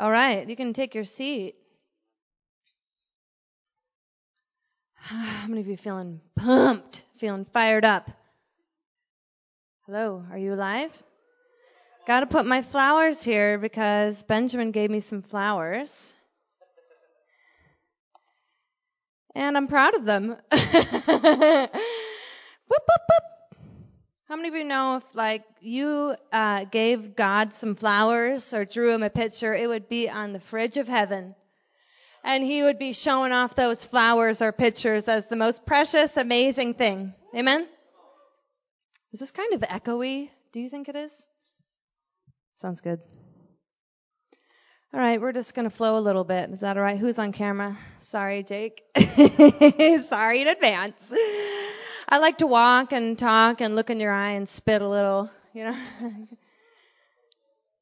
All right, you can take your seat. How many of you feeling pumped, feeling fired up? Hello, are you alive? Got to put my flowers here because Benjamin gave me some flowers. And I'm proud of them. How many of you know if like you uh, gave God some flowers or drew him a picture, it would be on the fridge of heaven, and he would be showing off those flowers or pictures as the most precious, amazing thing. Amen. Is this kind of echoey? Do you think it is? Sounds good. All right, we're just going to flow a little bit. Is that all right? Who's on camera? Sorry, Jake. Sorry in advance. I like to walk and talk and look in your eye and spit a little, you know.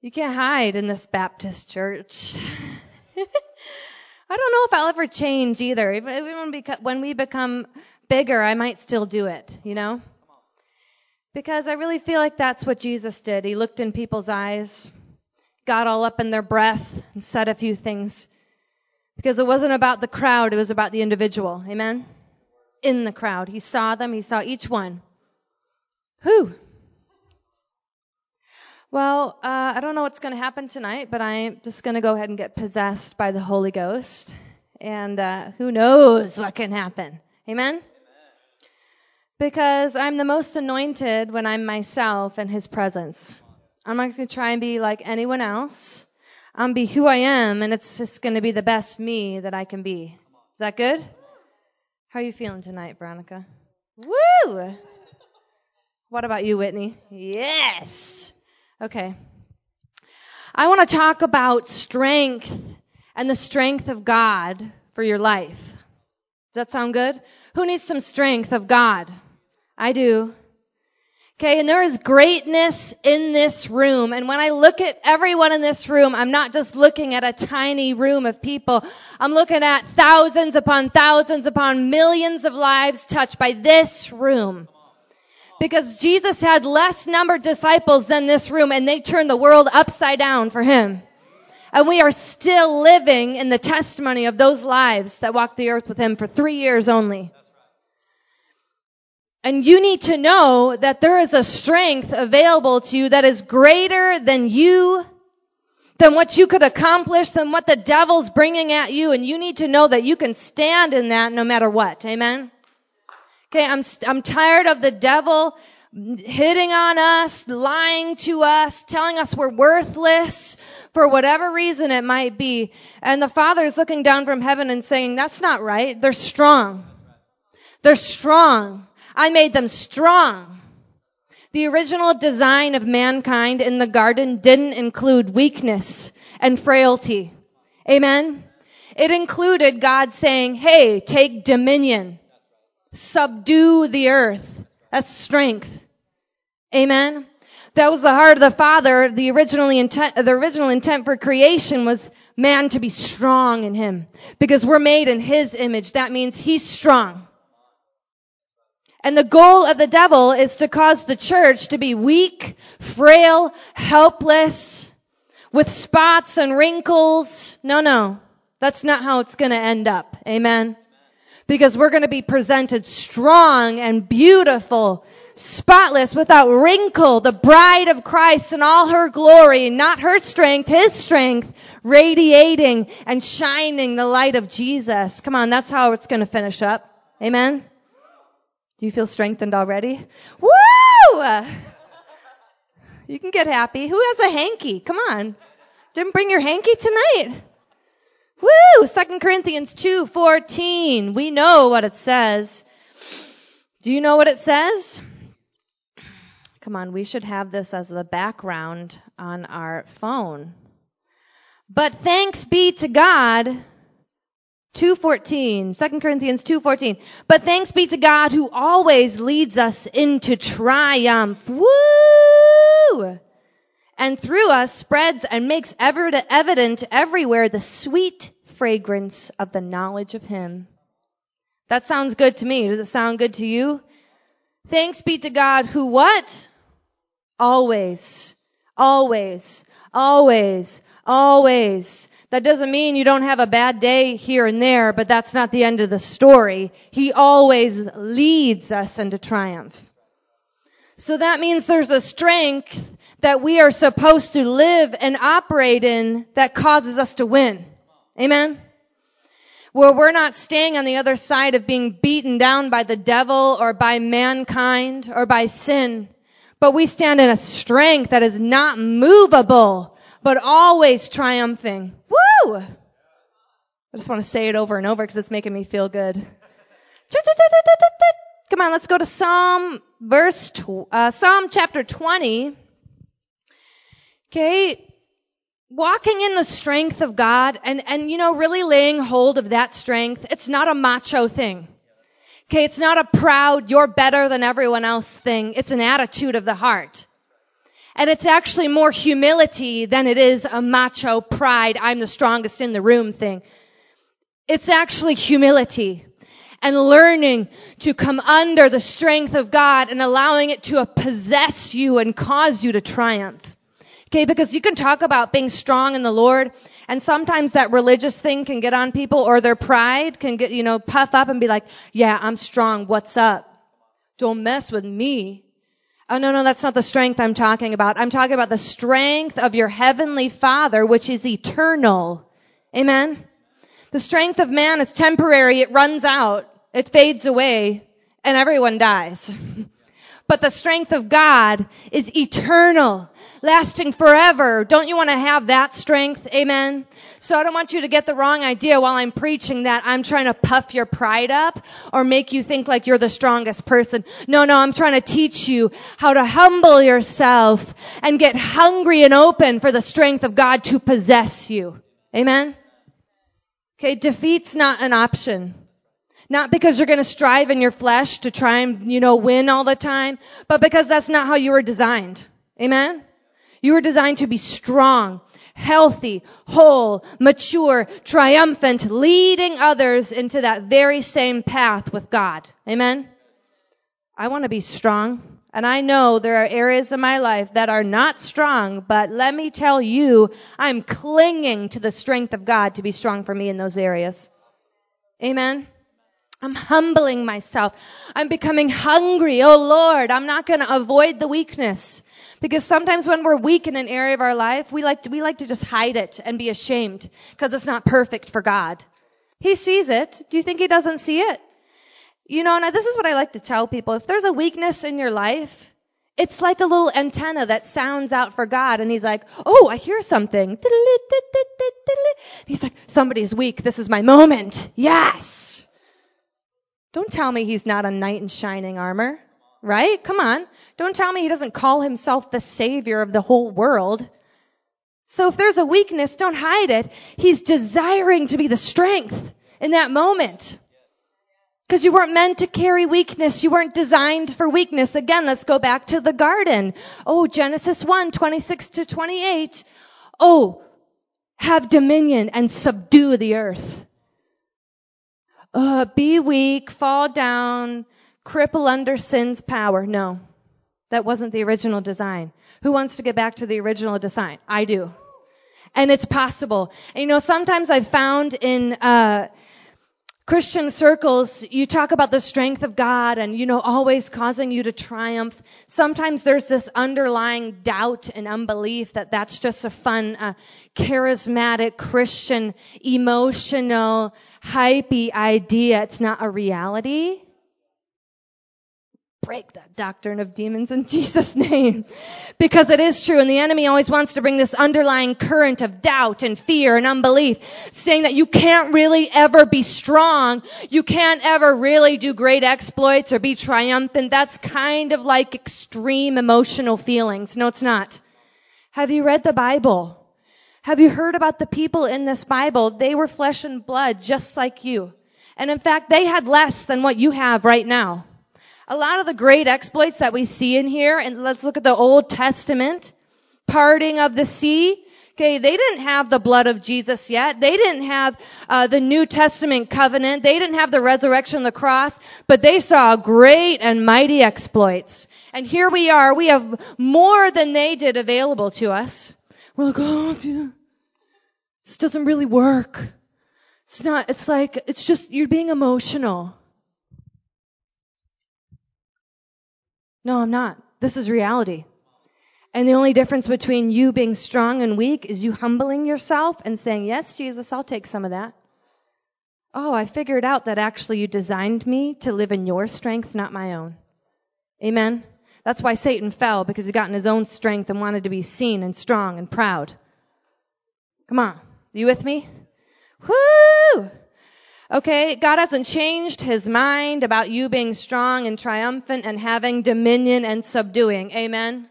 you can't hide in this Baptist church. I don't know if I'll ever change either. Even when we become bigger, I might still do it, you know? Because I really feel like that's what Jesus did. He looked in people's eyes, got all up in their breath, and said a few things. Because it wasn't about the crowd, it was about the individual. Amen? in the crowd. He saw them, he saw each one. Who? Well, uh, I don't know what's going to happen tonight, but I'm just going to go ahead and get possessed by the Holy Ghost. And uh, who knows what can happen. Amen? Because I'm the most anointed when I'm myself in His presence. I'm not going to try and be like anyone else. I'm be who I am, and it's just going to be the best me that I can be. Is that good? How are you feeling tonight, Veronica? Woo! What about you, Whitney? Yes! Okay. I want to talk about strength and the strength of God for your life. Does that sound good? Who needs some strength of God? I do. Okay, and there is greatness in this room. And when I look at everyone in this room, I'm not just looking at a tiny room of people. I'm looking at thousands upon thousands upon millions of lives touched by this room. Because Jesus had less numbered disciples than this room and they turned the world upside down for him. And we are still living in the testimony of those lives that walked the earth with him for three years only. And you need to know that there is a strength available to you that is greater than you, than what you could accomplish, than what the devil's bringing at you. And you need to know that you can stand in that no matter what. Amen? Okay, I'm, I'm tired of the devil hitting on us, lying to us, telling us we're worthless for whatever reason it might be. And the Father is looking down from heaven and saying, that's not right. They're strong. They're strong. I made them strong. The original design of mankind in the garden didn't include weakness and frailty. Amen? It included God saying, hey, take dominion. Subdue the earth. That's strength. Amen? That was the heart of the Father. The original intent, the original intent for creation was man to be strong in Him. Because we're made in His image. That means He's strong. And the goal of the devil is to cause the church to be weak, frail, helpless, with spots and wrinkles. No, no. That's not how it's going to end up. Amen. Because we're going to be presented strong and beautiful, spotless, without wrinkle, the bride of Christ in all her glory, not her strength, his strength, radiating and shining the light of Jesus. Come on, that's how it's going to finish up. Amen. Do you feel strengthened already? Woo! You can get happy. Who has a hanky? Come on. Didn't bring your hanky tonight? Woo! 2 Corinthians 2:14. We know what it says. Do you know what it says? Come on, we should have this as the background on our phone. But thanks be to God 2.14, 2 Corinthians 2.14. But thanks be to God who always leads us into triumph. Woo! And through us spreads and makes ever evident everywhere the sweet fragrance of the knowledge of Him. That sounds good to me. Does it sound good to you? Thanks be to God who what? Always, always, always, Always. That doesn't mean you don't have a bad day here and there, but that's not the end of the story. He always leads us into triumph. So that means there's a strength that we are supposed to live and operate in that causes us to win. Amen? Where we're not staying on the other side of being beaten down by the devil or by mankind or by sin, but we stand in a strength that is not movable, but always triumphing. Woo! I just want to say it over and over because it's making me feel good. Come on, let's go to Psalm verse, uh, Psalm chapter 20. Okay. Walking in the strength of God and, and, you know, really laying hold of that strength. It's not a macho thing. Okay. It's not a proud, you're better than everyone else thing. It's an attitude of the heart. And it's actually more humility than it is a macho pride, I'm the strongest in the room thing. It's actually humility and learning to come under the strength of God and allowing it to possess you and cause you to triumph. Okay, because you can talk about being strong in the Lord, and sometimes that religious thing can get on people, or their pride can get, you know, puff up and be like, yeah, I'm strong, what's up? Don't mess with me. Oh no, no, that's not the strength I'm talking about. I'm talking about the strength of your heavenly Father, which is eternal. Amen? The strength of man is temporary, it runs out, it fades away, and everyone dies. But the strength of God is eternal, lasting forever. Don't you want to have that strength? Amen. So I don't want you to get the wrong idea while I'm preaching that I'm trying to puff your pride up or make you think like you're the strongest person. No, no, I'm trying to teach you how to humble yourself and get hungry and open for the strength of God to possess you. Amen. Okay, defeat's not an option. Not because you're going to strive in your flesh to try and, you know, win all the time, but because that's not how you were designed. Amen? You were designed to be strong, healthy, whole, mature, triumphant, leading others into that very same path with God. Amen? I want to be strong. And I know there are areas in my life that are not strong, but let me tell you, I'm clinging to the strength of God to be strong for me in those areas. Amen? I'm humbling myself. I'm becoming hungry. Oh Lord, I'm not going to avoid the weakness. Because sometimes when we're weak in an area of our life, we like to, we like to just hide it and be ashamed because it's not perfect for God. He sees it. Do you think he doesn't see it? You know, and this is what I like to tell people. If there's a weakness in your life, it's like a little antenna that sounds out for God and he's like, oh, I hear something. He's like, somebody's weak. This is my moment. Yes. Don't tell me he's not a knight in shining armor, right? Come on. Don't tell me he doesn't call himself the savior of the whole world. So if there's a weakness, don't hide it. He's desiring to be the strength in that moment. Because you weren't meant to carry weakness. You weren't designed for weakness. Again, let's go back to the garden. Oh, Genesis 1, 26 to 28. Oh, have dominion and subdue the earth uh, be weak, fall down, cripple under sin's power. No. That wasn't the original design. Who wants to get back to the original design? I do. And it's possible. And you know, sometimes I've found in, uh, Christian circles, you talk about the strength of God and, you know, always causing you to triumph. Sometimes there's this underlying doubt and unbelief that that's just a fun, uh, charismatic Christian, emotional, hypey idea. It's not a reality break that doctrine of demons in Jesus' name. Because it is true, and the enemy always wants to bring this underlying current of doubt and fear and unbelief, saying that you can't really ever be strong, you can't ever really do great exploits or be triumphant. That's kind of like extreme emotional feelings. No, it's not. Have you read the Bible? Have you heard about the people in this Bible? They were flesh and blood just like you. And in fact, they had less than what you have right now. A lot of the great exploits that we see in here, and let's look at the Old Testament, parting of the sea. Okay, they didn't have the blood of Jesus yet. They didn't have uh, the New Testament covenant. They didn't have the resurrection, the cross, but they saw great and mighty exploits. And here we are. We have more than they did available to us. We're like, oh, This doesn't really work. It's not, it's like, it's just, you're being emotional. No, I'm not. This is reality. And the only difference between you being strong and weak is you humbling yourself and saying, Yes, Jesus, I'll take some of that. Oh, I figured out that actually you designed me to live in your strength, not my own. Amen. That's why Satan fell, because he got in his own strength and wanted to be seen and strong and proud. Come on. You with me? Whoo! Okay, God hasn't changed his mind about you being strong and triumphant and having dominion and subduing. Amen.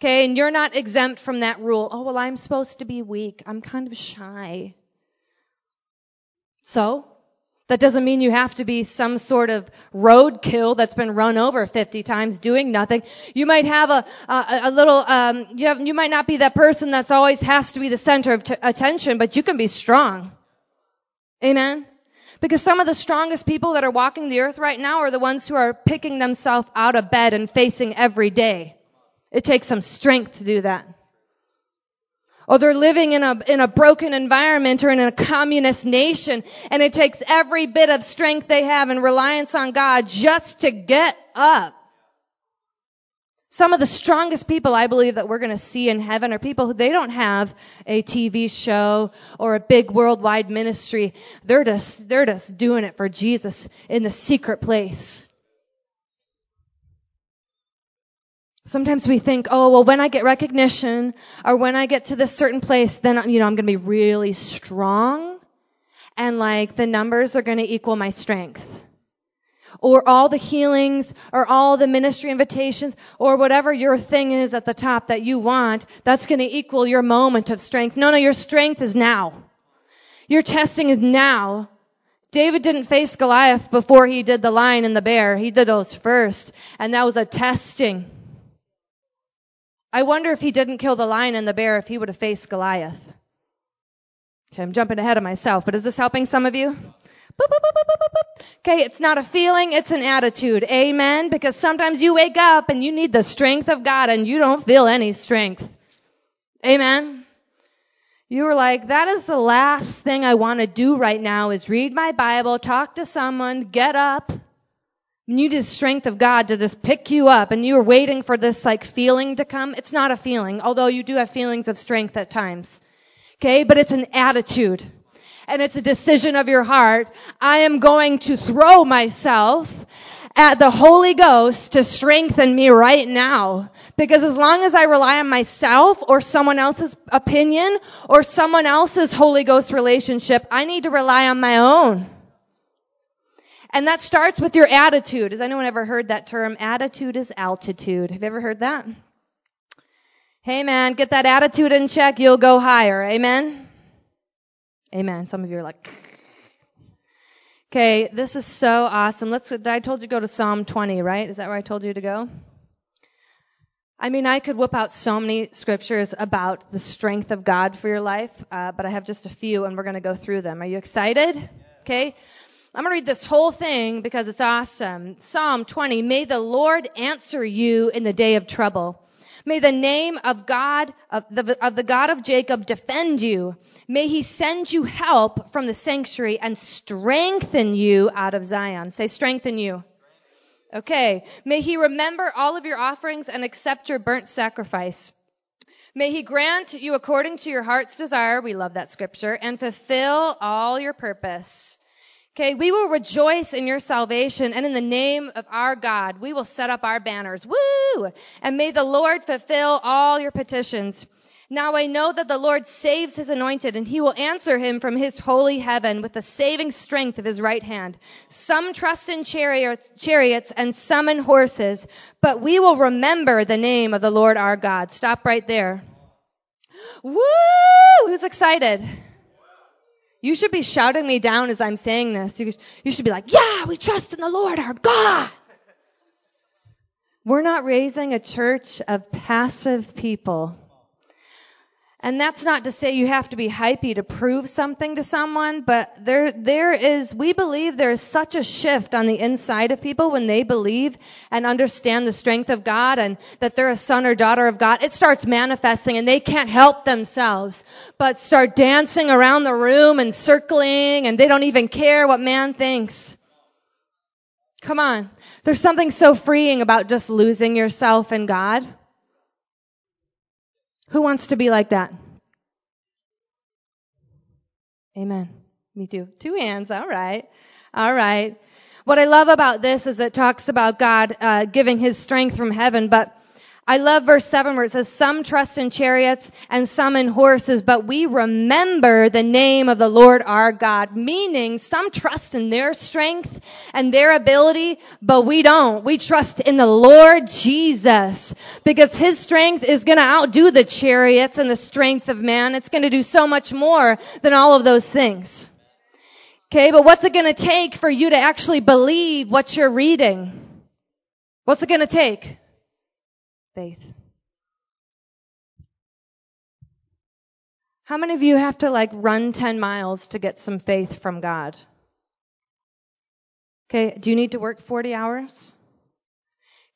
Okay, and you're not exempt from that rule. Oh, well, I'm supposed to be weak. I'm kind of shy. So, that doesn't mean you have to be some sort of roadkill that's been run over 50 times doing nothing. You might have a, a, a little, um, you, have, you might not be that person that's always has to be the center of t- attention, but you can be strong. Amen? Because some of the strongest people that are walking the earth right now are the ones who are picking themselves out of bed and facing every day. It takes some strength to do that. Or they're living in a, in a broken environment or in a communist nation and it takes every bit of strength they have and reliance on God just to get up. Some of the strongest people I believe that we're going to see in heaven are people who they don't have a TV show or a big worldwide ministry. They're just, they're just doing it for Jesus in the secret place. Sometimes we think, oh, well, when I get recognition or when I get to this certain place, then, you know, I'm going to be really strong and like the numbers are going to equal my strength or all the healings or all the ministry invitations or whatever your thing is at the top that you want, that's going to equal your moment of strength. No, no, your strength is now. Your testing is now. David didn't face Goliath before he did the lion and the bear. He did those first. And that was a testing. I wonder if he didn't kill the lion and the bear if he would have faced Goliath. Okay, I'm jumping ahead of myself, but is this helping some of you? Okay, it's not a feeling, it's an attitude. Amen. Because sometimes you wake up and you need the strength of God and you don't feel any strength. Amen. You were like, that is the last thing I want to do right now is read my Bible, talk to someone, get up. You need the strength of God to just pick you up and you were waiting for this like feeling to come. It's not a feeling, although you do have feelings of strength at times. Okay, but it's an attitude and it's a decision of your heart. I am going to throw myself at the Holy Ghost to strengthen me right now. Because as long as I rely on myself or someone else's opinion or someone else's Holy Ghost relationship, I need to rely on my own. And that starts with your attitude. Has anyone ever heard that term? Attitude is altitude. Have you ever heard that? Hey man, get that attitude in check, you'll go higher. Amen? Amen. Some of you are like, okay, this is so awesome. Let's, I told you to go to Psalm 20, right? Is that where I told you to go? I mean, I could whip out so many scriptures about the strength of God for your life, uh, but I have just a few and we're going to go through them. Are you excited? Okay. I'm going to read this whole thing because it's awesome. Psalm 20. May the Lord answer you in the day of trouble. May the name of God, of the, of the God of Jacob defend you. May he send you help from the sanctuary and strengthen you out of Zion. Say strengthen you. Okay. May he remember all of your offerings and accept your burnt sacrifice. May he grant you according to your heart's desire. We love that scripture and fulfill all your purpose. Okay, we will rejoice in your salvation and in the name of our God, we will set up our banners. Woo! And may the Lord fulfill all your petitions. Now I know that the Lord saves his anointed and he will answer him from his holy heaven with the saving strength of his right hand. Some trust in chariots, and some in horses, but we will remember the name of the Lord our God. Stop right there. Woo! Who's excited? You should be shouting me down as I'm saying this. You, should be like, yeah, we trust in the Lord our God. We're not raising a church of passive people. And that's not to say you have to be hypey to prove something to someone, but there, there is, we believe there is such a shift on the inside of people when they believe and understand the strength of God and that they're a son or daughter of God. It starts manifesting and they can't help themselves, but start dancing around the room and circling and they don't even care what man thinks. Come on. There's something so freeing about just losing yourself in God. Who wants to be like that? Amen. Me too. Two hands. All right. All right. What I love about this is it talks about God uh, giving His strength from heaven, but I love verse 7 where it says, Some trust in chariots and some in horses, but we remember the name of the Lord our God. Meaning, some trust in their strength and their ability, but we don't. We trust in the Lord Jesus. Because His strength is gonna outdo the chariots and the strength of man. It's gonna do so much more than all of those things. Okay, but what's it gonna take for you to actually believe what you're reading? What's it gonna take? Faith. How many of you have to like run 10 miles to get some faith from God? Okay, do you need to work 40 hours?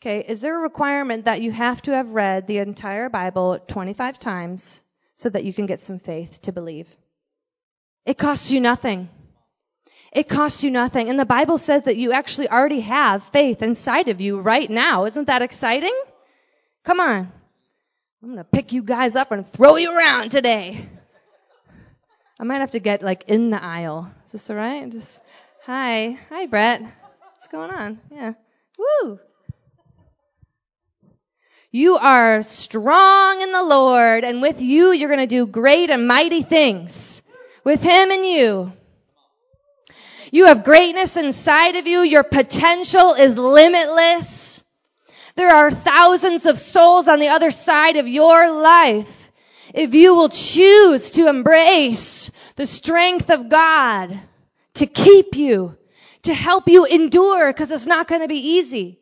Okay, is there a requirement that you have to have read the entire Bible 25 times so that you can get some faith to believe? It costs you nothing. It costs you nothing. And the Bible says that you actually already have faith inside of you right now. Isn't that exciting? Come on. I'm going to pick you guys up and throw you around today. I might have to get like in the aisle. Is this all right? Just, hi. Hi, Brett. What's going on? Yeah. Woo. You are strong in the Lord, and with you, you're going to do great and mighty things. With Him and you. You have greatness inside of you. Your potential is limitless. There are thousands of souls on the other side of your life. If you will choose to embrace the strength of God to keep you, to help you endure, because it's not going to be easy.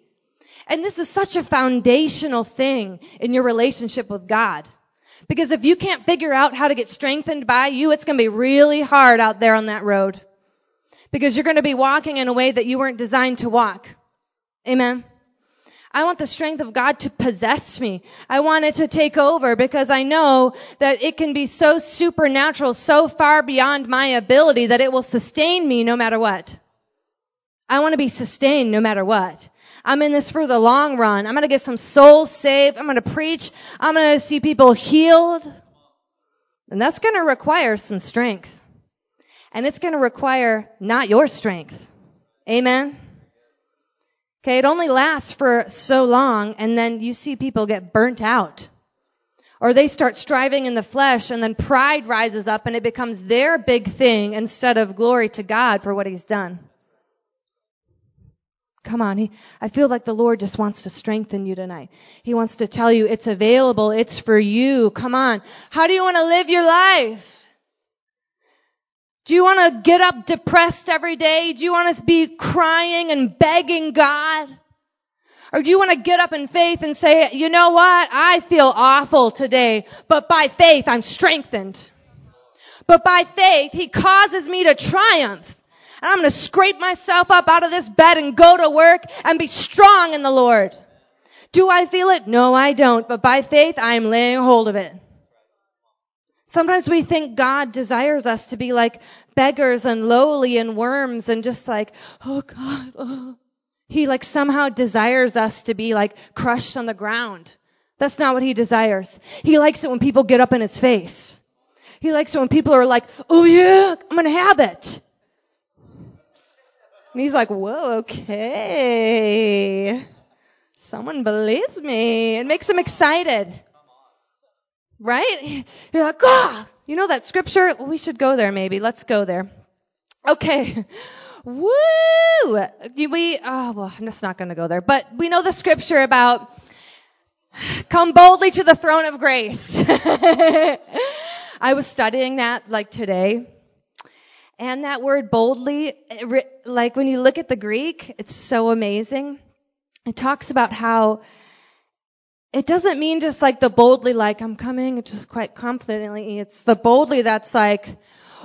And this is such a foundational thing in your relationship with God. Because if you can't figure out how to get strengthened by you, it's going to be really hard out there on that road. Because you're going to be walking in a way that you weren't designed to walk. Amen. I want the strength of God to possess me. I want it to take over because I know that it can be so supernatural, so far beyond my ability that it will sustain me no matter what. I want to be sustained no matter what. I'm in this for the long run. I'm going to get some souls saved. I'm going to preach. I'm going to see people healed. And that's going to require some strength. And it's going to require not your strength. Amen. Okay, it only lasts for so long and then you see people get burnt out. Or they start striving in the flesh and then pride rises up and it becomes their big thing instead of glory to God for what he's done. Come on, he, I feel like the Lord just wants to strengthen you tonight. He wants to tell you it's available, it's for you. Come on. How do you want to live your life? Do you want to get up depressed every day? Do you want to be crying and begging God? Or do you want to get up in faith and say, you know what? I feel awful today, but by faith I'm strengthened. But by faith, He causes me to triumph. And I'm going to scrape myself up out of this bed and go to work and be strong in the Lord. Do I feel it? No, I don't. But by faith, I am laying hold of it. Sometimes we think God desires us to be like beggars and lowly and worms and just like, oh God, oh. He like somehow desires us to be like crushed on the ground. That's not what he desires. He likes it when people get up in his face. He likes it when people are like, oh yeah, I'm gonna have it. And he's like, whoa, okay. Someone believes me. It makes him excited. Right? You're like, ah, you know that scripture? We should go there maybe. Let's go there. Okay. Woo! We, oh, well, I'm just not going to go there. But we know the scripture about come boldly to the throne of grace. I was studying that like today. And that word boldly, like when you look at the Greek, it's so amazing. It talks about how it doesn't mean just like the boldly like, I'm coming, it's just quite confidently. It's the boldly that's like,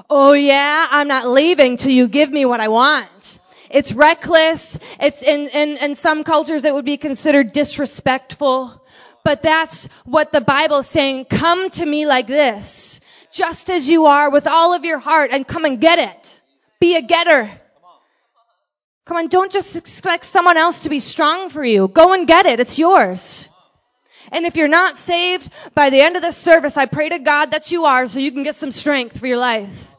oh yeah, I'm not leaving till you give me what I want. It's reckless. It's in, in, in some cultures it would be considered disrespectful. But that's what the Bible is saying. Come to me like this. Just as you are with all of your heart and come and get it. Be a getter. Come on, don't just expect someone else to be strong for you. Go and get it. It's yours. And if you're not saved by the end of this service, I pray to God that you are so you can get some strength for your life.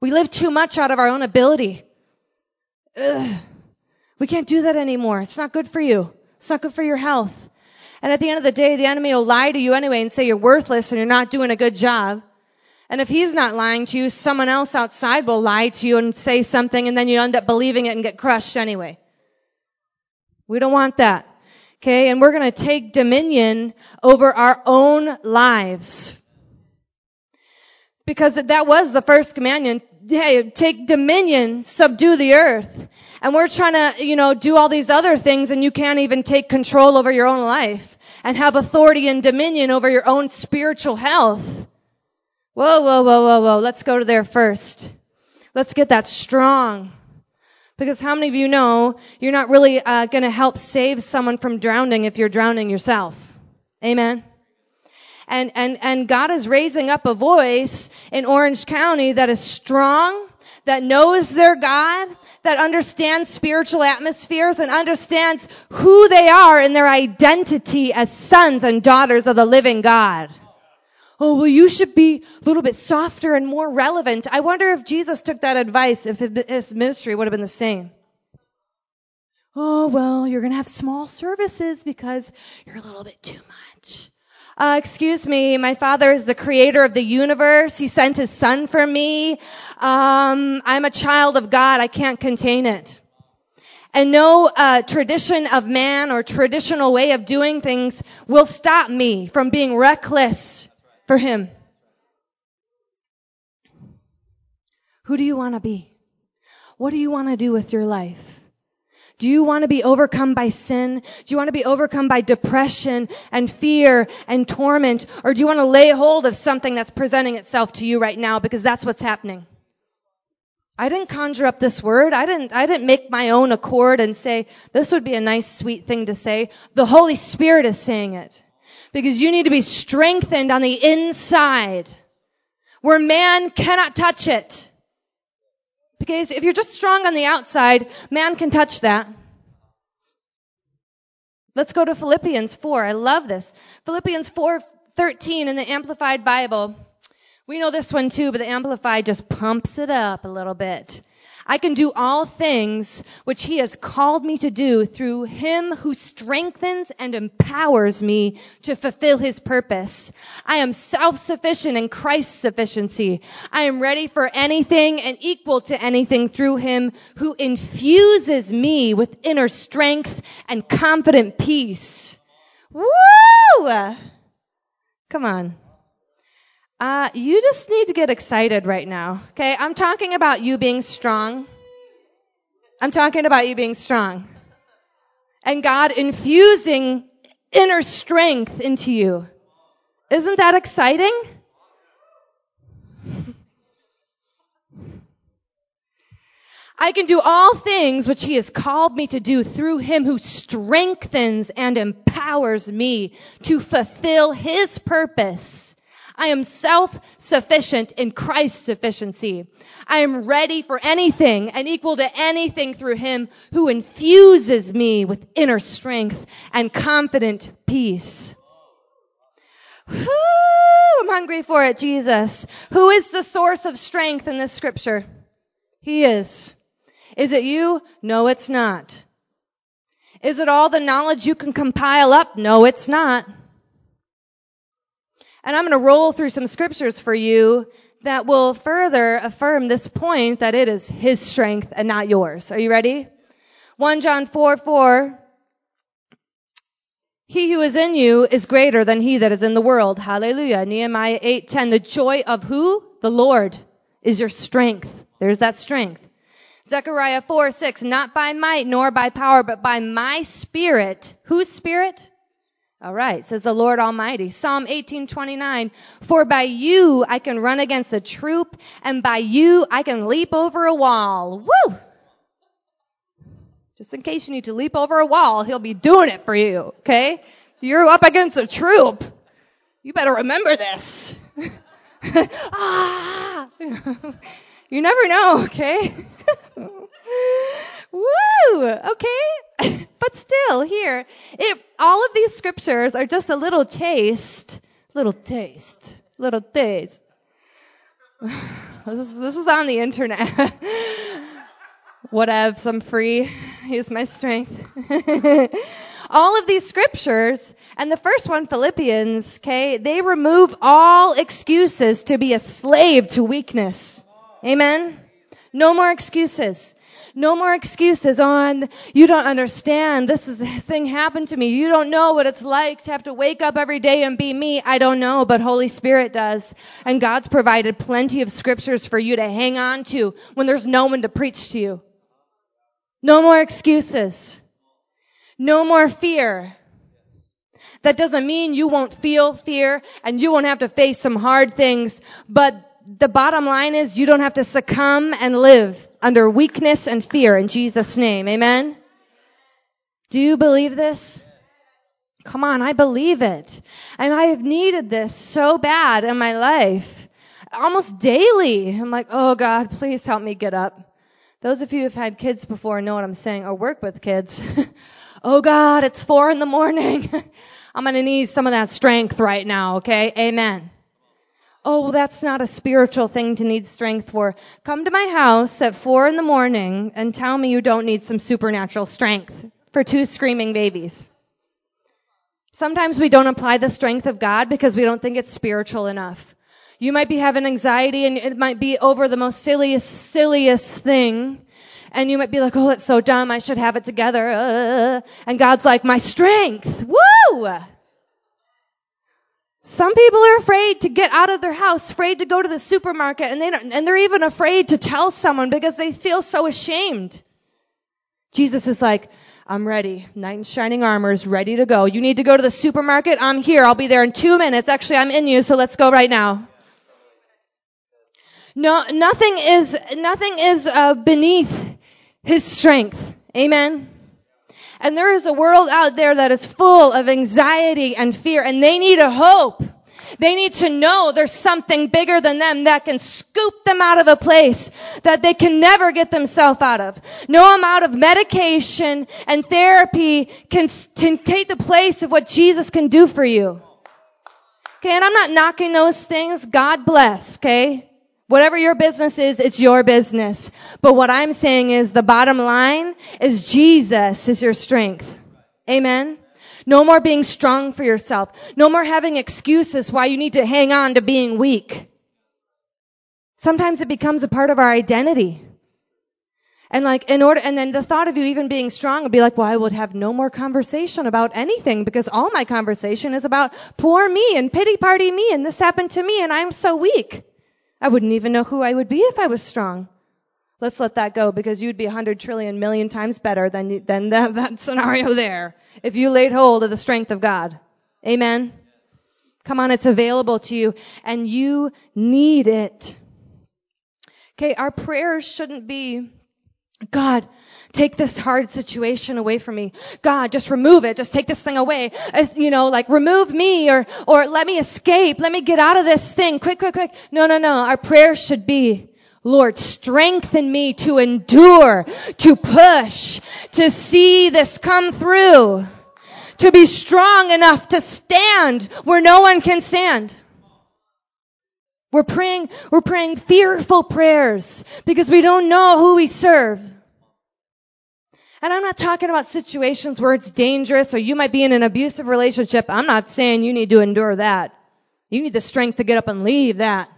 We live too much out of our own ability. Ugh. We can't do that anymore. It's not good for you. It's not good for your health. And at the end of the day, the enemy will lie to you anyway and say you're worthless and you're not doing a good job. And if he's not lying to you, someone else outside will lie to you and say something and then you end up believing it and get crushed anyway. We don't want that. Okay, and we're gonna take dominion over our own lives. Because that was the first commandment. Hey, take dominion, subdue the earth. And we're trying to, you know, do all these other things and you can't even take control over your own life and have authority and dominion over your own spiritual health. Whoa, whoa, whoa, whoa, whoa. Let's go to there first. Let's get that strong. Because how many of you know you're not really uh, going to help save someone from drowning if you're drowning yourself? Amen. And and and God is raising up a voice in Orange County that is strong, that knows their God, that understands spiritual atmospheres and understands who they are in their identity as sons and daughters of the living God. Oh, well, you should be a little bit softer and more relevant. I wonder if Jesus took that advice, if his ministry would have been the same. Oh, well, you're going to have small services because you're a little bit too much. Uh, excuse me, my father is the creator of the universe. He sent his son for me. Um, I'm a child of God. I can't contain it. And no uh, tradition of man or traditional way of doing things will stop me from being reckless for Him. Who do you want to be? What do you want to do with your life? Do you want to be overcome by sin? Do you want to be overcome by depression and fear and torment? Or do you want to lay hold of something that's presenting itself to you right now because that's what's happening? I didn't conjure up this word. I didn't, I didn't make my own accord and say, this would be a nice sweet thing to say. The Holy Spirit is saying it. Because you need to be strengthened on the inside where man cannot touch it. Because if you're just strong on the outside, man can touch that. Let's go to Philippians 4. I love this. Philippians 4:13 in the Amplified Bible. We know this one too, but the Amplified just pumps it up a little bit. I can do all things which he has called me to do through him who strengthens and empowers me to fulfill his purpose. I am self-sufficient in Christ's sufficiency. I am ready for anything and equal to anything through him who infuses me with inner strength and confident peace. Woo! Come on. Uh, you just need to get excited right now. Okay, I'm talking about you being strong. I'm talking about you being strong. And God infusing inner strength into you. Isn't that exciting? I can do all things which he has called me to do through him who strengthens and empowers me to fulfill his purpose. I am self-sufficient in Christ's sufficiency. I am ready for anything and equal to anything through Him who infuses me with inner strength and confident peace. Whew, I'm hungry for it, Jesus. Who is the source of strength in this scripture? He is. Is it you? No, it's not. Is it all the knowledge you can compile up? No, it's not. And I'm going to roll through some scriptures for you that will further affirm this point that it is His strength and not yours. Are you ready? 1 John 4, 4. He who is in you is greater than he that is in the world. Hallelujah. Nehemiah 8, 10. The joy of who? The Lord is your strength. There's that strength. Zechariah 4, 6. Not by might nor by power, but by my spirit. Whose spirit? All right, says the Lord Almighty. Psalm 18:29, "For by you I can run against a troop, and by you I can leap over a wall." Woo! Just in case you need to leap over a wall, he'll be doing it for you, okay? You're up against a troop, you better remember this. ah! you never know, okay? Woo! Okay? but still, here, it, all of these scriptures are just a little taste, little taste, little taste. this, is, this is on the internet. Whatevs, I'm free. He's my strength. all of these scriptures, and the first one, Philippians, okay, they remove all excuses to be a slave to weakness. Amen? No more excuses. No more excuses on, you don't understand. This is, this thing happened to me. You don't know what it's like to have to wake up every day and be me. I don't know, but Holy Spirit does. And God's provided plenty of scriptures for you to hang on to when there's no one to preach to you. No more excuses. No more fear. That doesn't mean you won't feel fear and you won't have to face some hard things, but the bottom line is you don't have to succumb and live under weakness and fear in Jesus' name. Amen? Do you believe this? Come on, I believe it. And I have needed this so bad in my life. Almost daily. I'm like, oh God, please help me get up. Those of you who've had kids before know what I'm saying or work with kids. oh God, it's four in the morning. I'm gonna need some of that strength right now, okay? Amen. Oh, that's not a spiritual thing to need strength for. Come to my house at four in the morning and tell me you don't need some supernatural strength for two screaming babies. Sometimes we don't apply the strength of God because we don't think it's spiritual enough. You might be having anxiety and it might be over the most silliest, silliest thing. And you might be like, oh, it's so dumb. I should have it together. Uh, and God's like, my strength. Woo! Some people are afraid to get out of their house, afraid to go to the supermarket, and they and they're even afraid to tell someone because they feel so ashamed. Jesus is like, I'm ready. Knight in shining armor is ready to go. You need to go to the supermarket? I'm here. I'll be there in two minutes. Actually, I'm in you, so let's go right now. No, nothing is, nothing is uh, beneath his strength. Amen. And there is a world out there that is full of anxiety and fear and they need a hope. They need to know there's something bigger than them that can scoop them out of a place that they can never get themselves out of. No amount of medication and therapy can, can take the place of what Jesus can do for you. Okay, and I'm not knocking those things. God bless, okay? Whatever your business is, it's your business. But what I'm saying is the bottom line is Jesus is your strength. Amen. No more being strong for yourself. No more having excuses why you need to hang on to being weak. Sometimes it becomes a part of our identity. And like, in order, and then the thought of you even being strong would be like, well, I would have no more conversation about anything because all my conversation is about poor me and pity party me and this happened to me and I'm so weak. I wouldn't even know who I would be if I was strong. Let's let that go because you'd be a hundred trillion million times better than, than that, that scenario there if you laid hold of the strength of God. Amen. Come on, it's available to you and you need it. Okay, our prayers shouldn't be, God, take this hard situation away from me. God, just remove it. Just take this thing away. As, you know, like remove me or, or let me escape. Let me get out of this thing. Quick, quick, quick. No, no, no. Our prayer should be, Lord, strengthen me to endure, to push, to see this come through, to be strong enough to stand where no one can stand. We're praying, we're praying fearful prayers because we don't know who we serve. And I'm not talking about situations where it's dangerous or you might be in an abusive relationship. I'm not saying you need to endure that. You need the strength to get up and leave that.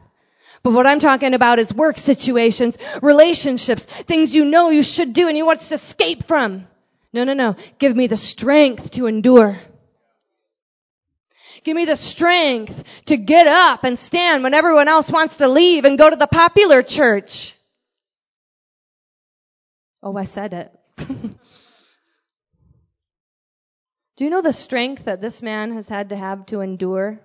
But what I'm talking about is work situations, relationships, things you know you should do and you want to escape from. No, no, no. Give me the strength to endure. Give me the strength to get up and stand when everyone else wants to leave and go to the popular church. Oh, I said it. Do you know the strength that this man has had to have to endure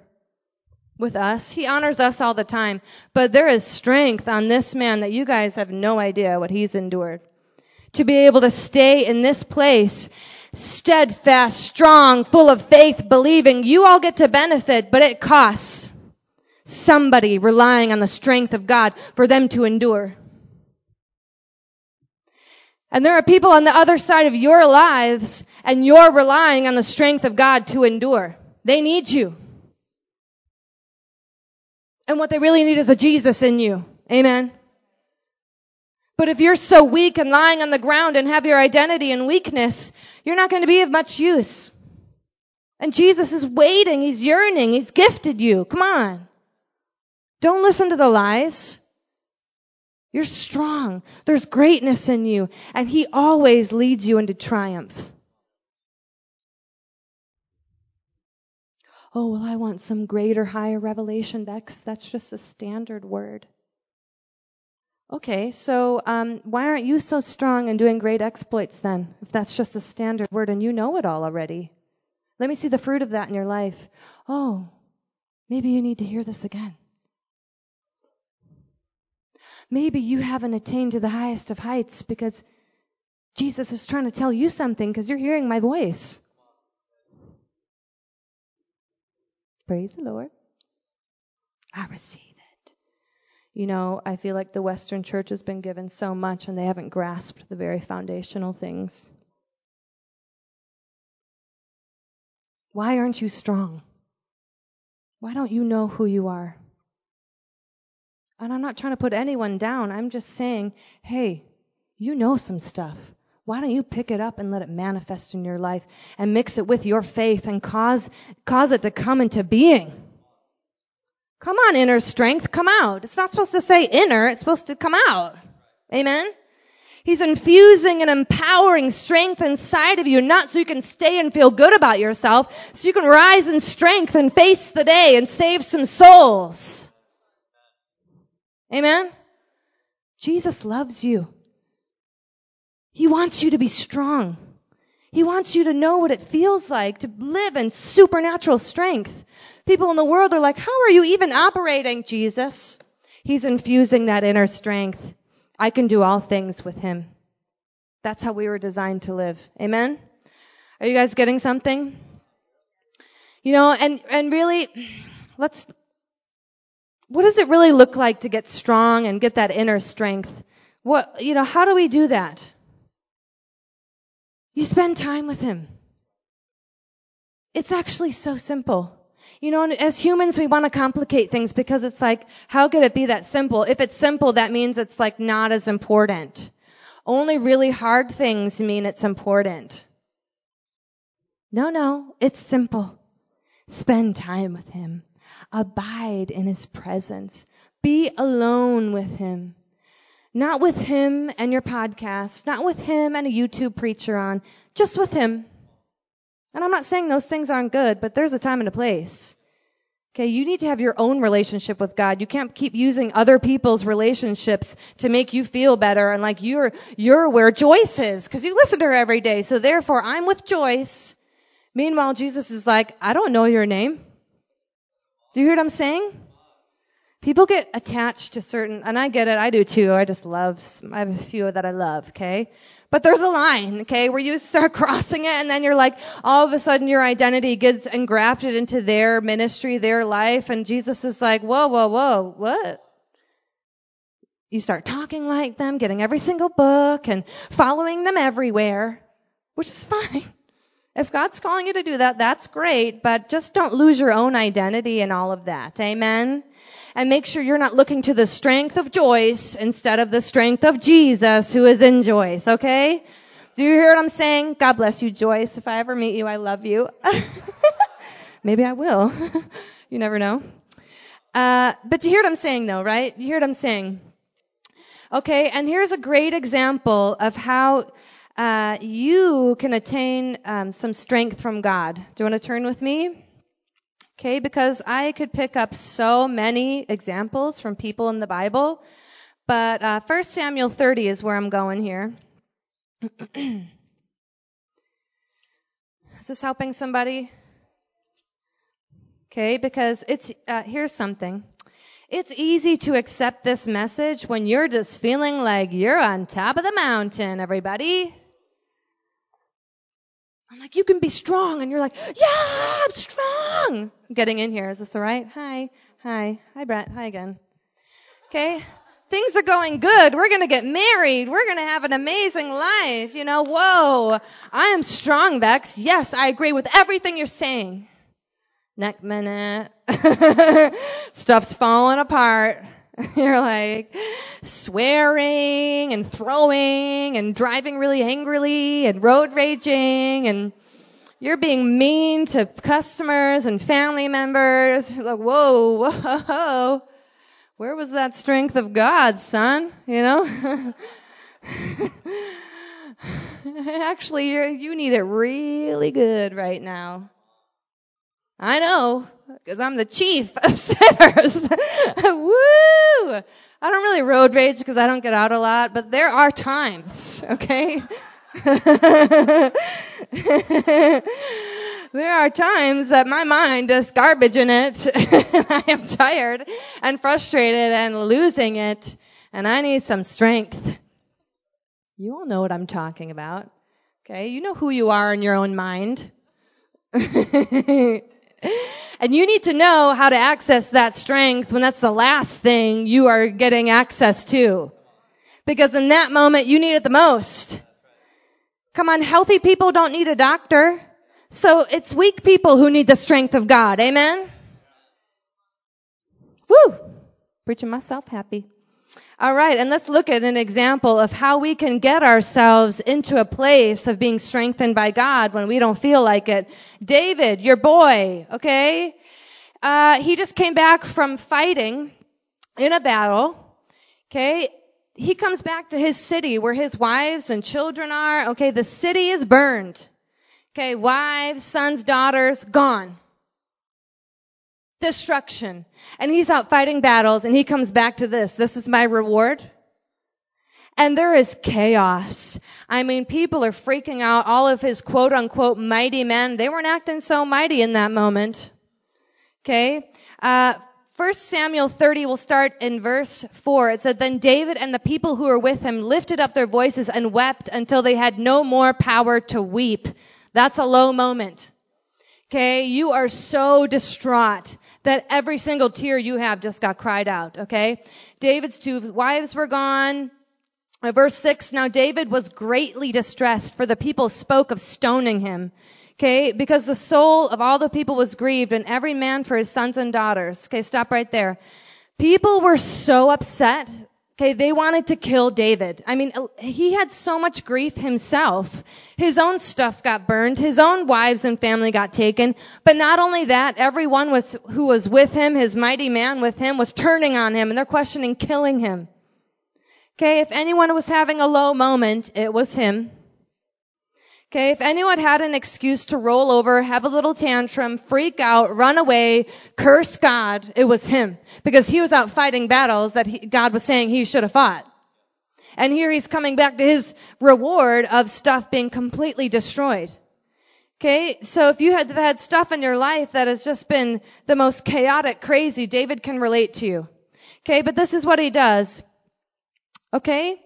with us? He honors us all the time, but there is strength on this man that you guys have no idea what he's endured. To be able to stay in this place, steadfast, strong, full of faith, believing, you all get to benefit, but it costs somebody relying on the strength of God for them to endure. And there are people on the other side of your lives and you're relying on the strength of God to endure. They need you. And what they really need is a Jesus in you. Amen. But if you're so weak and lying on the ground and have your identity in weakness, you're not going to be of much use. And Jesus is waiting. He's yearning. He's gifted you. Come on. Don't listen to the lies. You're strong. There's greatness in you. And He always leads you into triumph. Oh, well, I want some greater, higher revelation. That's, that's just a standard word. Okay, so um, why aren't you so strong and doing great exploits then, if that's just a standard word and you know it all already? Let me see the fruit of that in your life. Oh, maybe you need to hear this again. Maybe you haven't attained to the highest of heights because Jesus is trying to tell you something because you're hearing my voice. Praise the Lord. I receive. You know, I feel like the Western church has been given so much and they haven't grasped the very foundational things. Why aren't you strong? Why don't you know who you are? And I'm not trying to put anyone down. I'm just saying, hey, you know some stuff. Why don't you pick it up and let it manifest in your life and mix it with your faith and cause, cause it to come into being? Come on, inner strength, come out. It's not supposed to say inner, it's supposed to come out. Amen? He's infusing and empowering strength inside of you, not so you can stay and feel good about yourself, so you can rise in strength and face the day and save some souls. Amen? Jesus loves you. He wants you to be strong. He wants you to know what it feels like to live in supernatural strength. People in the world are like, how are you even operating, Jesus? He's infusing that inner strength. I can do all things with him. That's how we were designed to live. Amen? Are you guys getting something? You know, and, and really, let's, what does it really look like to get strong and get that inner strength? What, you know, how do we do that? You spend time with Him. It's actually so simple. You know, as humans, we want to complicate things because it's like, how could it be that simple? If it's simple, that means it's like not as important. Only really hard things mean it's important. No, no, it's simple. Spend time with Him. Abide in His presence. Be alone with Him. Not with Him and your podcast, not with Him and a YouTube preacher on, just with Him. And I'm not saying those things aren't good, but there's a time and a place. Okay, you need to have your own relationship with God. You can't keep using other people's relationships to make you feel better and like you're, you're where Joyce is, because you listen to her every day. So therefore, I'm with Joyce. Meanwhile, Jesus is like, I don't know your name. Do you hear what I'm saying? People get attached to certain, and I get it, I do too. I just love, I have a few that I love, okay? But there's a line, okay, where you start crossing it and then you're like, all of a sudden your identity gets engrafted into their ministry, their life, and Jesus is like, whoa, whoa, whoa, what? You start talking like them, getting every single book and following them everywhere, which is fine. If God's calling you to do that, that's great, but just don't lose your own identity in all of that. Amen? And make sure you're not looking to the strength of Joyce instead of the strength of Jesus who is in Joyce, okay? Do you hear what I'm saying? God bless you, Joyce. If I ever meet you, I love you. Maybe I will. you never know. Uh, but you hear what I'm saying though, right? You hear what I'm saying? Okay, and here's a great example of how uh, you can attain um, some strength from God. Do you want to turn with me? Okay, because I could pick up so many examples from people in the Bible, but uh, 1 Samuel 30 is where I'm going here. Is this helping somebody? Okay, because it's, uh, here's something. It's easy to accept this message when you're just feeling like you're on top of the mountain, everybody. Like, you can be strong. And you're like, yeah, I'm strong. Getting in here. Is this all right? Hi. Hi. Hi, Brett. Hi again. Okay. Things are going good. We're going to get married. We're going to have an amazing life. You know, whoa. I am strong, Bex. Yes, I agree with everything you're saying. Next minute, stuff's falling apart. You're like swearing and throwing and driving really angrily and road raging and you're being mean to customers and family members. Like, whoa, whoa, where was that strength of God, son? You know? Actually, you you need it really good right now. I know, because I'm the chief of sinners. Woo! I don't really road rage because I don't get out a lot, but there are times, okay? there are times that my mind is garbage in it. I am tired and frustrated and losing it, and I need some strength. You all know what I'm talking about. Okay? You know who you are in your own mind. And you need to know how to access that strength when that's the last thing you are getting access to. Because in that moment, you need it the most. Come on, healthy people don't need a doctor. So it's weak people who need the strength of God. Amen? Woo! Preaching myself happy. All right, and let's look at an example of how we can get ourselves into a place of being strengthened by God when we don't feel like it. David, your boy, okay? Uh, he just came back from fighting in a battle, okay? He comes back to his city where his wives and children are, okay? The city is burned. Okay, wives, sons, daughters, gone destruction. And he's out fighting battles and he comes back to this. This is my reward. And there is chaos. I mean, people are freaking out. All of his quote unquote mighty men, they weren't acting so mighty in that moment. Okay? Uh, 1 Samuel 30 will start in verse 4. It said, Then David and the people who were with him lifted up their voices and wept until they had no more power to weep. That's a low moment. Okay? You are so distraught that every single tear you have just got cried out, okay? David's two wives were gone. Verse 6, now David was greatly distressed for the people spoke of stoning him. Okay, because the soul of all the people was grieved and every man for his sons and daughters. Okay, stop right there. People were so upset Okay, they wanted to kill David. I mean, he had so much grief himself. His own stuff got burned, his own wives and family got taken, but not only that, everyone was, who was with him, his mighty man with him, was turning on him and they're questioning killing him. Okay, if anyone was having a low moment, it was him. Okay, if anyone had an excuse to roll over, have a little tantrum, freak out, run away, curse God, it was him. Because he was out fighting battles that he, God was saying he should have fought. And here he's coming back to his reward of stuff being completely destroyed. Okay, so if you have had stuff in your life that has just been the most chaotic, crazy, David can relate to you. Okay, but this is what he does. Okay?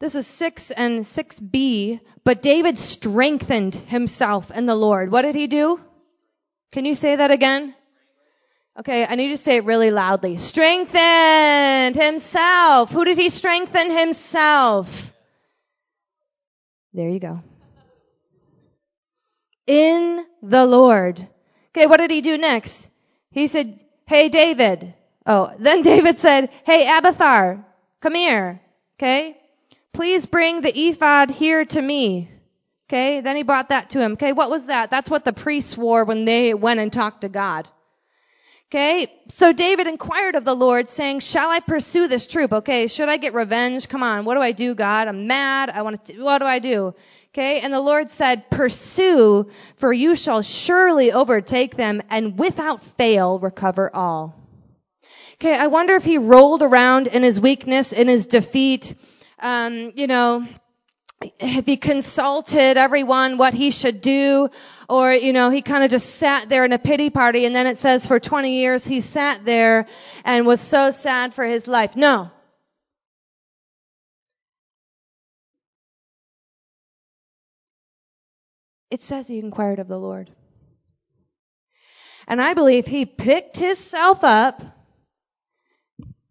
This is 6 and 6b. But David strengthened himself in the Lord. What did he do? Can you say that again? Okay, I need you to say it really loudly. Strengthened himself. Who did he strengthen himself? There you go. In the Lord. Okay, what did he do next? He said, Hey David. Oh, then David said, Hey Abiathar, come here. Okay? Please bring the ephod here to me. Okay, then he brought that to him. Okay, what was that? That's what the priests wore when they went and talked to God. Okay, so David inquired of the Lord saying, shall I pursue this troop? Okay, should I get revenge? Come on, what do I do, God? I'm mad. I want to, what do I do? Okay, and the Lord said, pursue, for you shall surely overtake them and without fail recover all. Okay, I wonder if he rolled around in his weakness, in his defeat, um, you know, if he consulted everyone what he should do, Or, you know, he kind of just sat there in a pity party and then it says for 20 years he sat there and was so sad for his life. No. It says he inquired of the Lord. And I believe he picked himself up.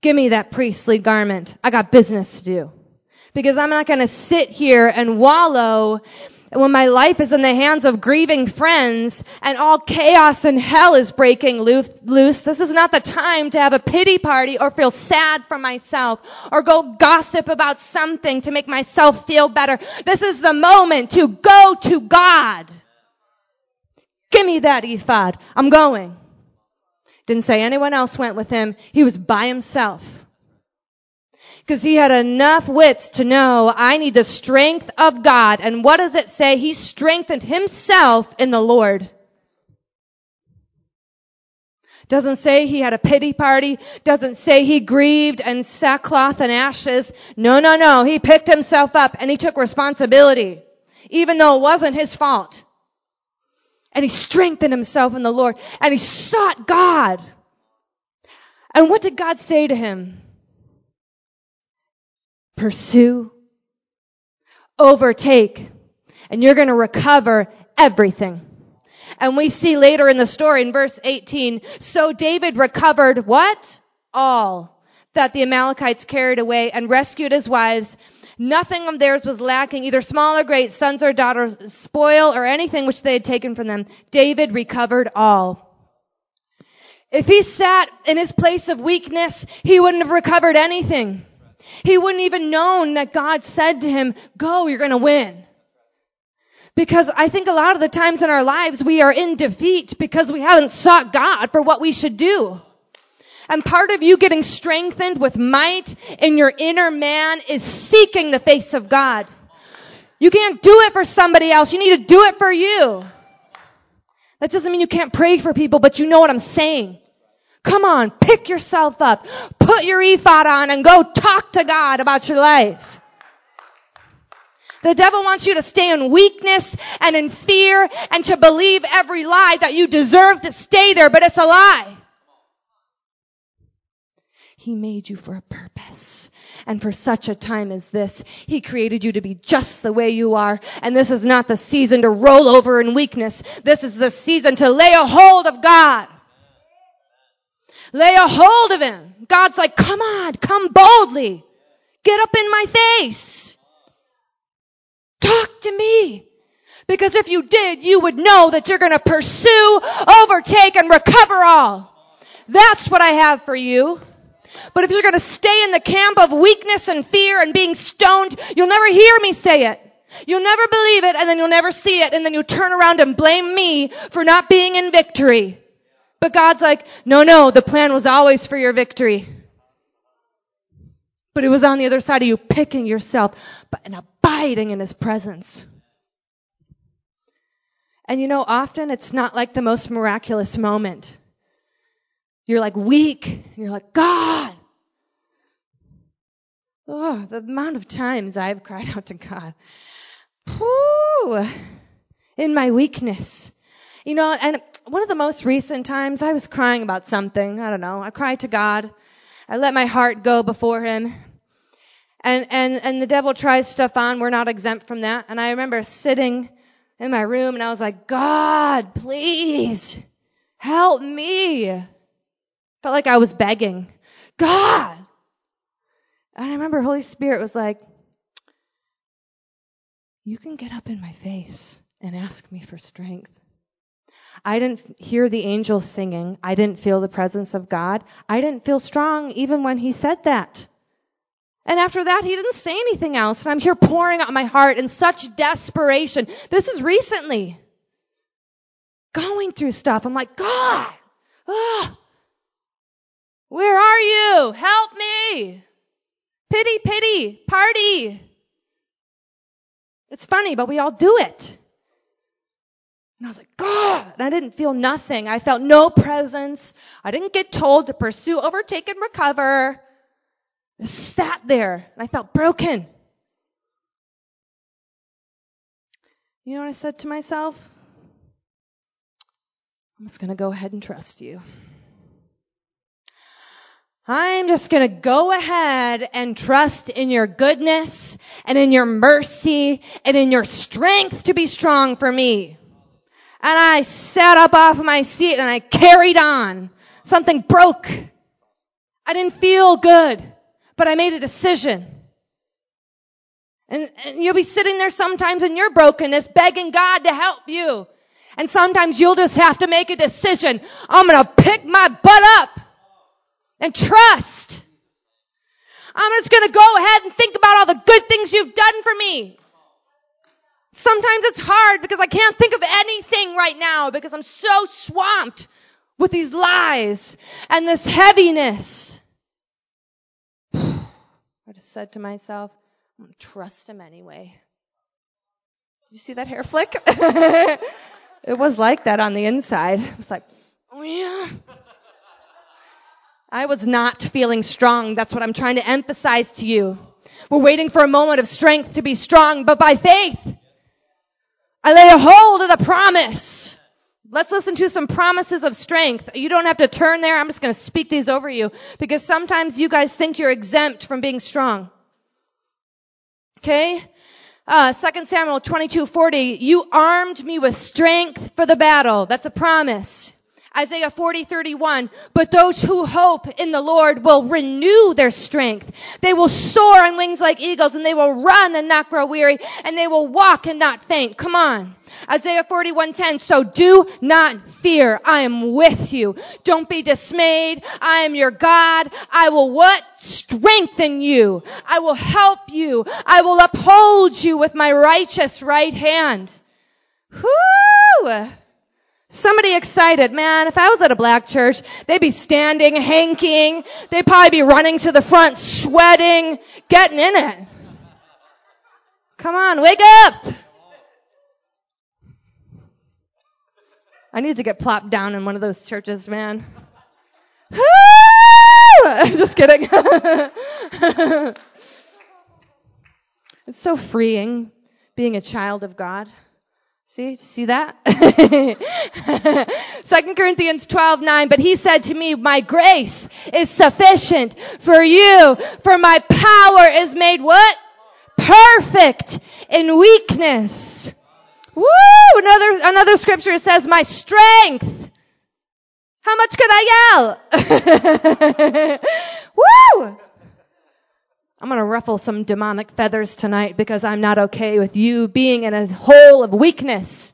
Give me that priestly garment. I got business to do. Because I'm not gonna sit here and wallow when my life is in the hands of grieving friends and all chaos and hell is breaking loose, this is not the time to have a pity party or feel sad for myself or go gossip about something to make myself feel better. This is the moment to go to God. Give me that ephod. I'm going. Didn't say anyone else went with him. He was by himself because he had enough wits to know I need the strength of God. And what does it say? He strengthened himself in the Lord. Doesn't say he had a pity party. Doesn't say he grieved and sackcloth and ashes. No, no, no. He picked himself up and he took responsibility. Even though it wasn't his fault. And he strengthened himself in the Lord. And he sought God. And what did God say to him? Pursue, overtake, and you're going to recover everything. And we see later in the story in verse 18, so David recovered what? All that the Amalekites carried away and rescued his wives. Nothing of theirs was lacking, either small or great, sons or daughters, spoil or anything which they had taken from them. David recovered all. If he sat in his place of weakness, he wouldn't have recovered anything. He wouldn't even known that God said to him, go, you're gonna win. Because I think a lot of the times in our lives we are in defeat because we haven't sought God for what we should do. And part of you getting strengthened with might in your inner man is seeking the face of God. You can't do it for somebody else. You need to do it for you. That doesn't mean you can't pray for people, but you know what I'm saying. Come on, pick yourself up, put your ephod on and go talk to God about your life. The devil wants you to stay in weakness and in fear and to believe every lie that you deserve to stay there, but it's a lie. He made you for a purpose. And for such a time as this, He created you to be just the way you are. And this is not the season to roll over in weakness. This is the season to lay a hold of God. Lay a hold of him. God's like, come on, come boldly. Get up in my face. Talk to me. Because if you did, you would know that you're gonna pursue, overtake, and recover all. That's what I have for you. But if you're gonna stay in the camp of weakness and fear and being stoned, you'll never hear me say it. You'll never believe it and then you'll never see it and then you turn around and blame me for not being in victory. But God's like, no, no, the plan was always for your victory. But it was on the other side of you picking yourself and abiding in His presence. And you know, often it's not like the most miraculous moment. You're like weak. You're like, God. Oh, the amount of times I've cried out to God. Whew, in my weakness. You know, and one of the most recent times I was crying about something. I don't know. I cried to God. I let my heart go before Him. And, and, and the devil tries stuff on. We're not exempt from that. And I remember sitting in my room and I was like, God, please help me. Felt like I was begging. God. And I remember Holy Spirit was like, you can get up in my face and ask me for strength. I didn't hear the angels singing. I didn't feel the presence of God. I didn't feel strong even when he said that. And after that, he didn't say anything else. And I'm here pouring out my heart in such desperation. This is recently. Going through stuff. I'm like, God, where are you? Help me. Pity, pity, party. It's funny, but we all do it. And I was like, God! And I didn't feel nothing. I felt no presence. I didn't get told to pursue, overtake, and recover. I sat there and I felt broken. You know what I said to myself? I'm just going to go ahead and trust you. I'm just going to go ahead and trust in your goodness and in your mercy and in your strength to be strong for me. And I sat up off my seat and I carried on. Something broke. I didn't feel good, but I made a decision. And, and you'll be sitting there sometimes in your brokenness begging God to help you. And sometimes you'll just have to make a decision. I'm gonna pick my butt up and trust. I'm just gonna go ahead and think about all the good things you've done for me. Sometimes it's hard because I can't think of anything right now because I'm so swamped with these lies and this heaviness. I just said to myself, I'm gonna trust him anyway. Did you see that hair flick? it was like that on the inside. It was like, oh yeah. I was not feeling strong. That's what I'm trying to emphasize to you. We're waiting for a moment of strength to be strong, but by faith, I lay a hold of the promise. Let's listen to some promises of strength. You don't have to turn there. I'm just going to speak these over you because sometimes you guys think you're exempt from being strong. Okay? Uh, 2 Samuel 22:40, you armed me with strength for the battle. That's a promise. Isaiah 40, 31. But those who hope in the Lord will renew their strength. They will soar on wings like eagles and they will run and not grow weary and they will walk and not faint. Come on. Isaiah 41:10 So do not fear I am with you don't be dismayed I am your God I will what strengthen you I will help you I will uphold you with my righteous right hand Whoo Somebody excited, man, if I was at a black church, they'd be standing, hanking, they'd probably be running to the front, sweating, getting in it. Come on, wake up! I need to get plopped down in one of those churches, man. Just kidding. it's so freeing being a child of God. See, see that? 2 Corinthians 12, 9, but he said to me, my grace is sufficient for you, for my power is made what? Perfect in weakness. Woo! Another, another scripture says, my strength. How much could I yell? Woo! I'm going to ruffle some demonic feathers tonight because I'm not okay with you being in a hole of weakness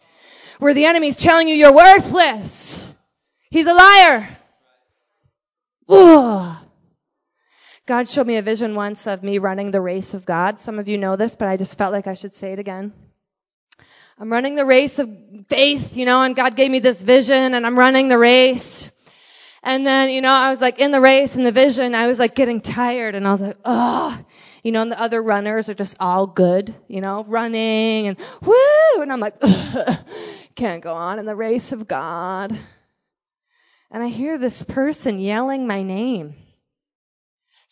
where the enemy's telling you you're worthless. He's a liar. God showed me a vision once of me running the race of God. Some of you know this, but I just felt like I should say it again. I'm running the race of faith, you know, and God gave me this vision and I'm running the race. And then, you know, I was like in the race and the vision, I was like getting tired and I was like, oh, you know, and the other runners are just all good, you know, running and woo, and I'm like, can't go on in the race of God. And I hear this person yelling my name.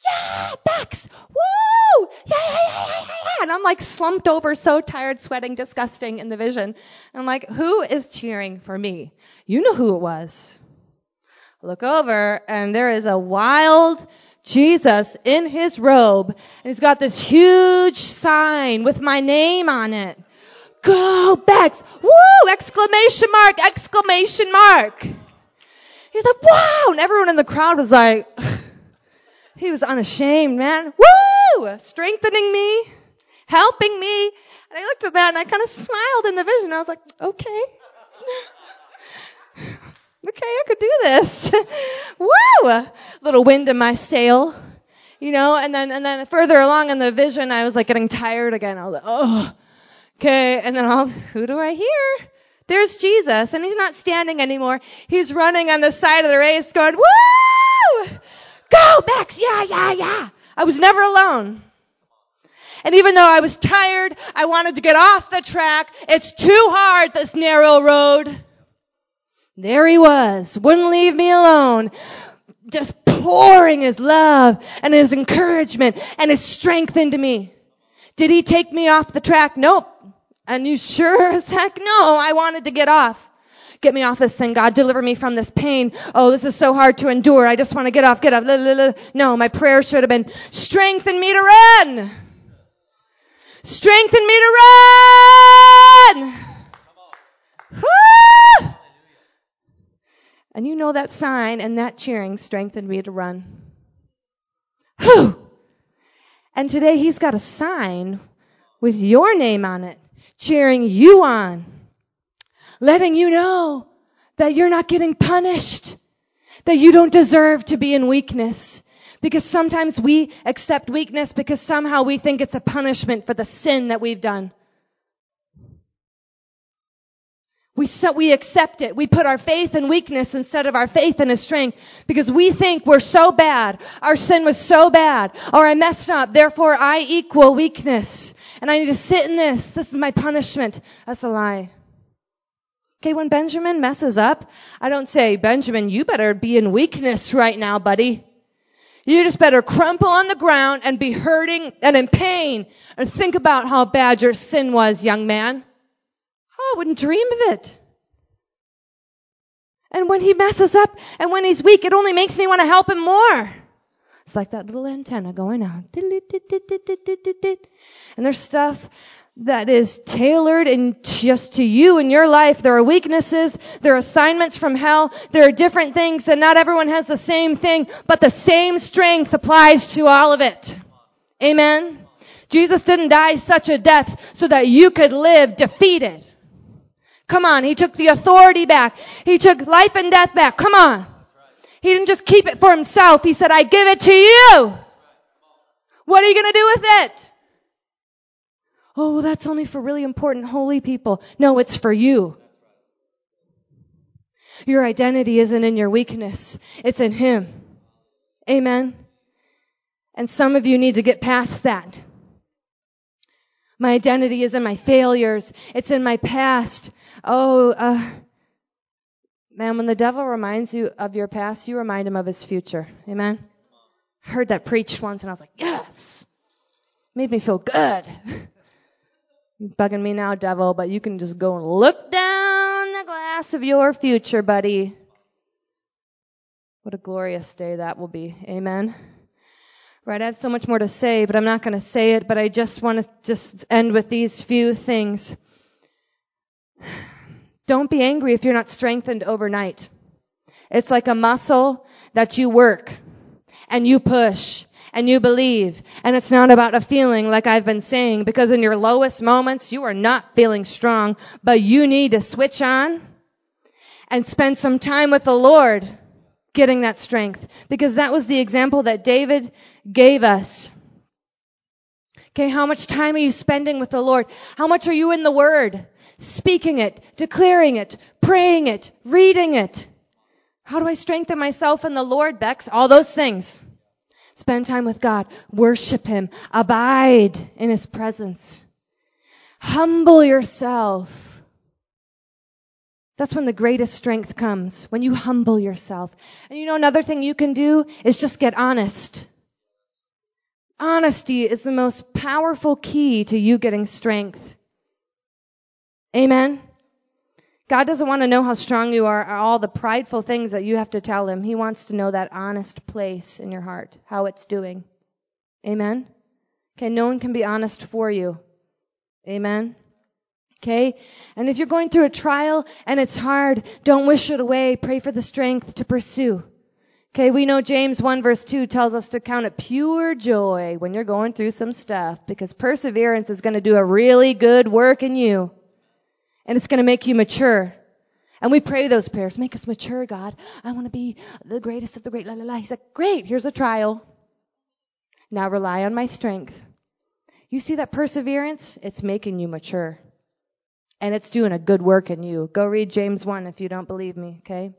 Yeah, Bex! Woo! Yeah, yeah, yeah, yeah, yeah. And I'm like slumped over, so tired, sweating, disgusting in the vision. And I'm like, who is cheering for me? You know who it was look over and there is a wild Jesus in his robe and he's got this huge sign with my name on it. Go Bex! Woo! Exclamation mark! Exclamation mark! He's like, wow! And everyone in the crowd was like, he was unashamed, man. Woo! Strengthening me, helping me. And I looked at that and I kind of smiled in the vision. I was like, okay. okay, I could do this. Woo! Little wind in my sail. You know, and then, and then further along in the vision, I was like getting tired again. I was like, oh, okay. And then I'll, who do I hear? There's Jesus, and he's not standing anymore. He's running on the side of the race going, woo! Go, Max! Yeah, yeah, yeah! I was never alone. And even though I was tired, I wanted to get off the track. It's too hard, this narrow road. There he was, wouldn't leave me alone, just pouring his love and his encouragement and his strength into me. Did he take me off the track? Nope. And you sure as heck no, I wanted to get off. Get me off this thing, God. Deliver me from this pain. Oh, this is so hard to endure. I just want to get off, get up. No, my prayer should have been, strengthen me to run. Strengthen me to run. Woo! And you know that sign and that cheering strengthened me to run. Whew! And today he's got a sign with your name on it, cheering you on, letting you know that you're not getting punished, that you don't deserve to be in weakness. Because sometimes we accept weakness because somehow we think it's a punishment for the sin that we've done. We, we accept it. We put our faith in weakness instead of our faith in His strength because we think we're so bad. Our sin was so bad. Or I messed up. Therefore I equal weakness. And I need to sit in this. This is my punishment. That's a lie. Okay, when Benjamin messes up, I don't say, Benjamin, you better be in weakness right now, buddy. You just better crumple on the ground and be hurting and in pain and think about how bad your sin was, young man. Oh, I wouldn't dream of it. And when he messes up and when he's weak, it only makes me want to help him more. It's like that little antenna going out. And there's stuff that is tailored and just to you and your life. There are weaknesses. There are assignments from hell. There are different things and not everyone has the same thing, but the same strength applies to all of it. Amen. Jesus didn't die such a death so that you could live defeated. Come on. He took the authority back. He took life and death back. Come on. He didn't just keep it for himself. He said, I give it to you. What are you going to do with it? Oh, that's only for really important holy people. No, it's for you. Your identity isn't in your weakness. It's in Him. Amen. And some of you need to get past that. My identity is in my failures. It's in my past. Oh, uh, man, when the devil reminds you of your past, you remind him of his future. Amen. I heard that preached once and I was like, yes. Made me feel good. You're bugging me now, devil, but you can just go and look down the glass of your future, buddy. What a glorious day that will be. Amen. Right, I have so much more to say, but I'm not going to say it, but I just want to just end with these few things. Don't be angry if you're not strengthened overnight. It's like a muscle that you work and you push and you believe. And it's not about a feeling like I've been saying because in your lowest moments you are not feeling strong, but you need to switch on and spend some time with the Lord getting that strength because that was the example that David gave us. Okay, how much time are you spending with the Lord? How much are you in the Word? Speaking it, declaring it, praying it, reading it. How do I strengthen myself in the Lord, Bex? All those things. Spend time with God. Worship Him. Abide in His presence. Humble yourself. That's when the greatest strength comes, when you humble yourself. And you know, another thing you can do is just get honest. Honesty is the most powerful key to you getting strength. Amen. God doesn't want to know how strong you are, or all the prideful things that you have to tell him. He wants to know that honest place in your heart, how it's doing. Amen. Okay, no one can be honest for you. Amen. Okay? And if you're going through a trial and it's hard, don't wish it away. Pray for the strength to pursue. Okay, we know James 1 verse 2 tells us to count it pure joy when you're going through some stuff because perseverance is going to do a really good work in you and it's going to make you mature. And we pray those prayers. Make us mature, God. I want to be the greatest of the great. La la la. He's like, great. Here's a trial. Now rely on my strength. You see that perseverance? It's making you mature. And it's doing a good work in you. Go read James 1 if you don't believe me, okay?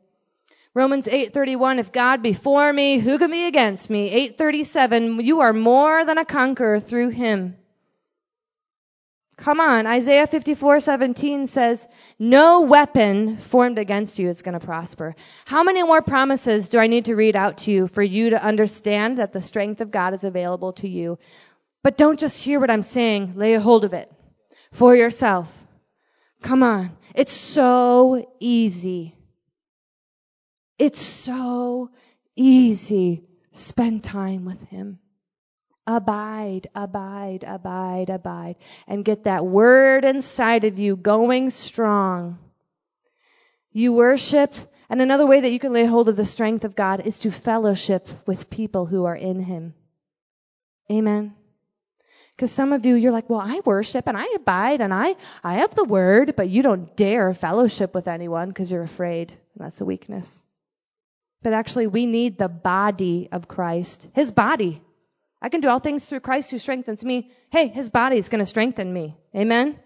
Romans 8:31 If God be for me, who can be against me? 8:37 You are more than a conqueror through him Come on. Isaiah 54:17 says, "No weapon formed against you is going to prosper." How many more promises do I need to read out to you for you to understand that the strength of God is available to you? But don't just hear what I'm saying, lay a hold of it for yourself. Come on. It's so easy. It's so easy. Spend time with Him. Abide, abide, abide, abide, and get that word inside of you going strong. You worship, and another way that you can lay hold of the strength of God is to fellowship with people who are in Him. Amen. Because some of you, you're like, well, I worship and I abide and I, I have the word, but you don't dare fellowship with anyone because you're afraid. That's a weakness. But actually, we need the body of Christ. His body. I can do all things through Christ who strengthens me. Hey, his body is going to strengthen me. Amen?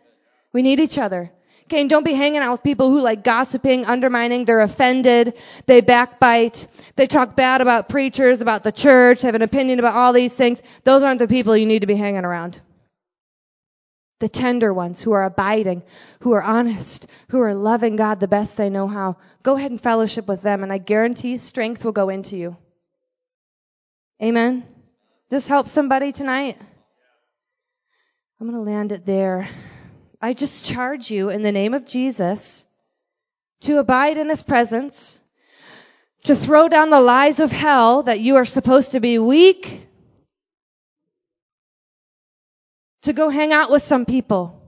We need each other. Okay, and don't be hanging out with people who like gossiping, undermining, they're offended, they backbite, they talk bad about preachers, about the church, have an opinion about all these things. Those aren't the people you need to be hanging around. The tender ones who are abiding, who are honest, who are loving God the best they know how. Go ahead and fellowship with them, and I guarantee strength will go into you. Amen. This help somebody tonight? I'm going to land it there. I just charge you in the name of Jesus to abide in His presence, to throw down the lies of hell that you are supposed to be weak, to go hang out with some people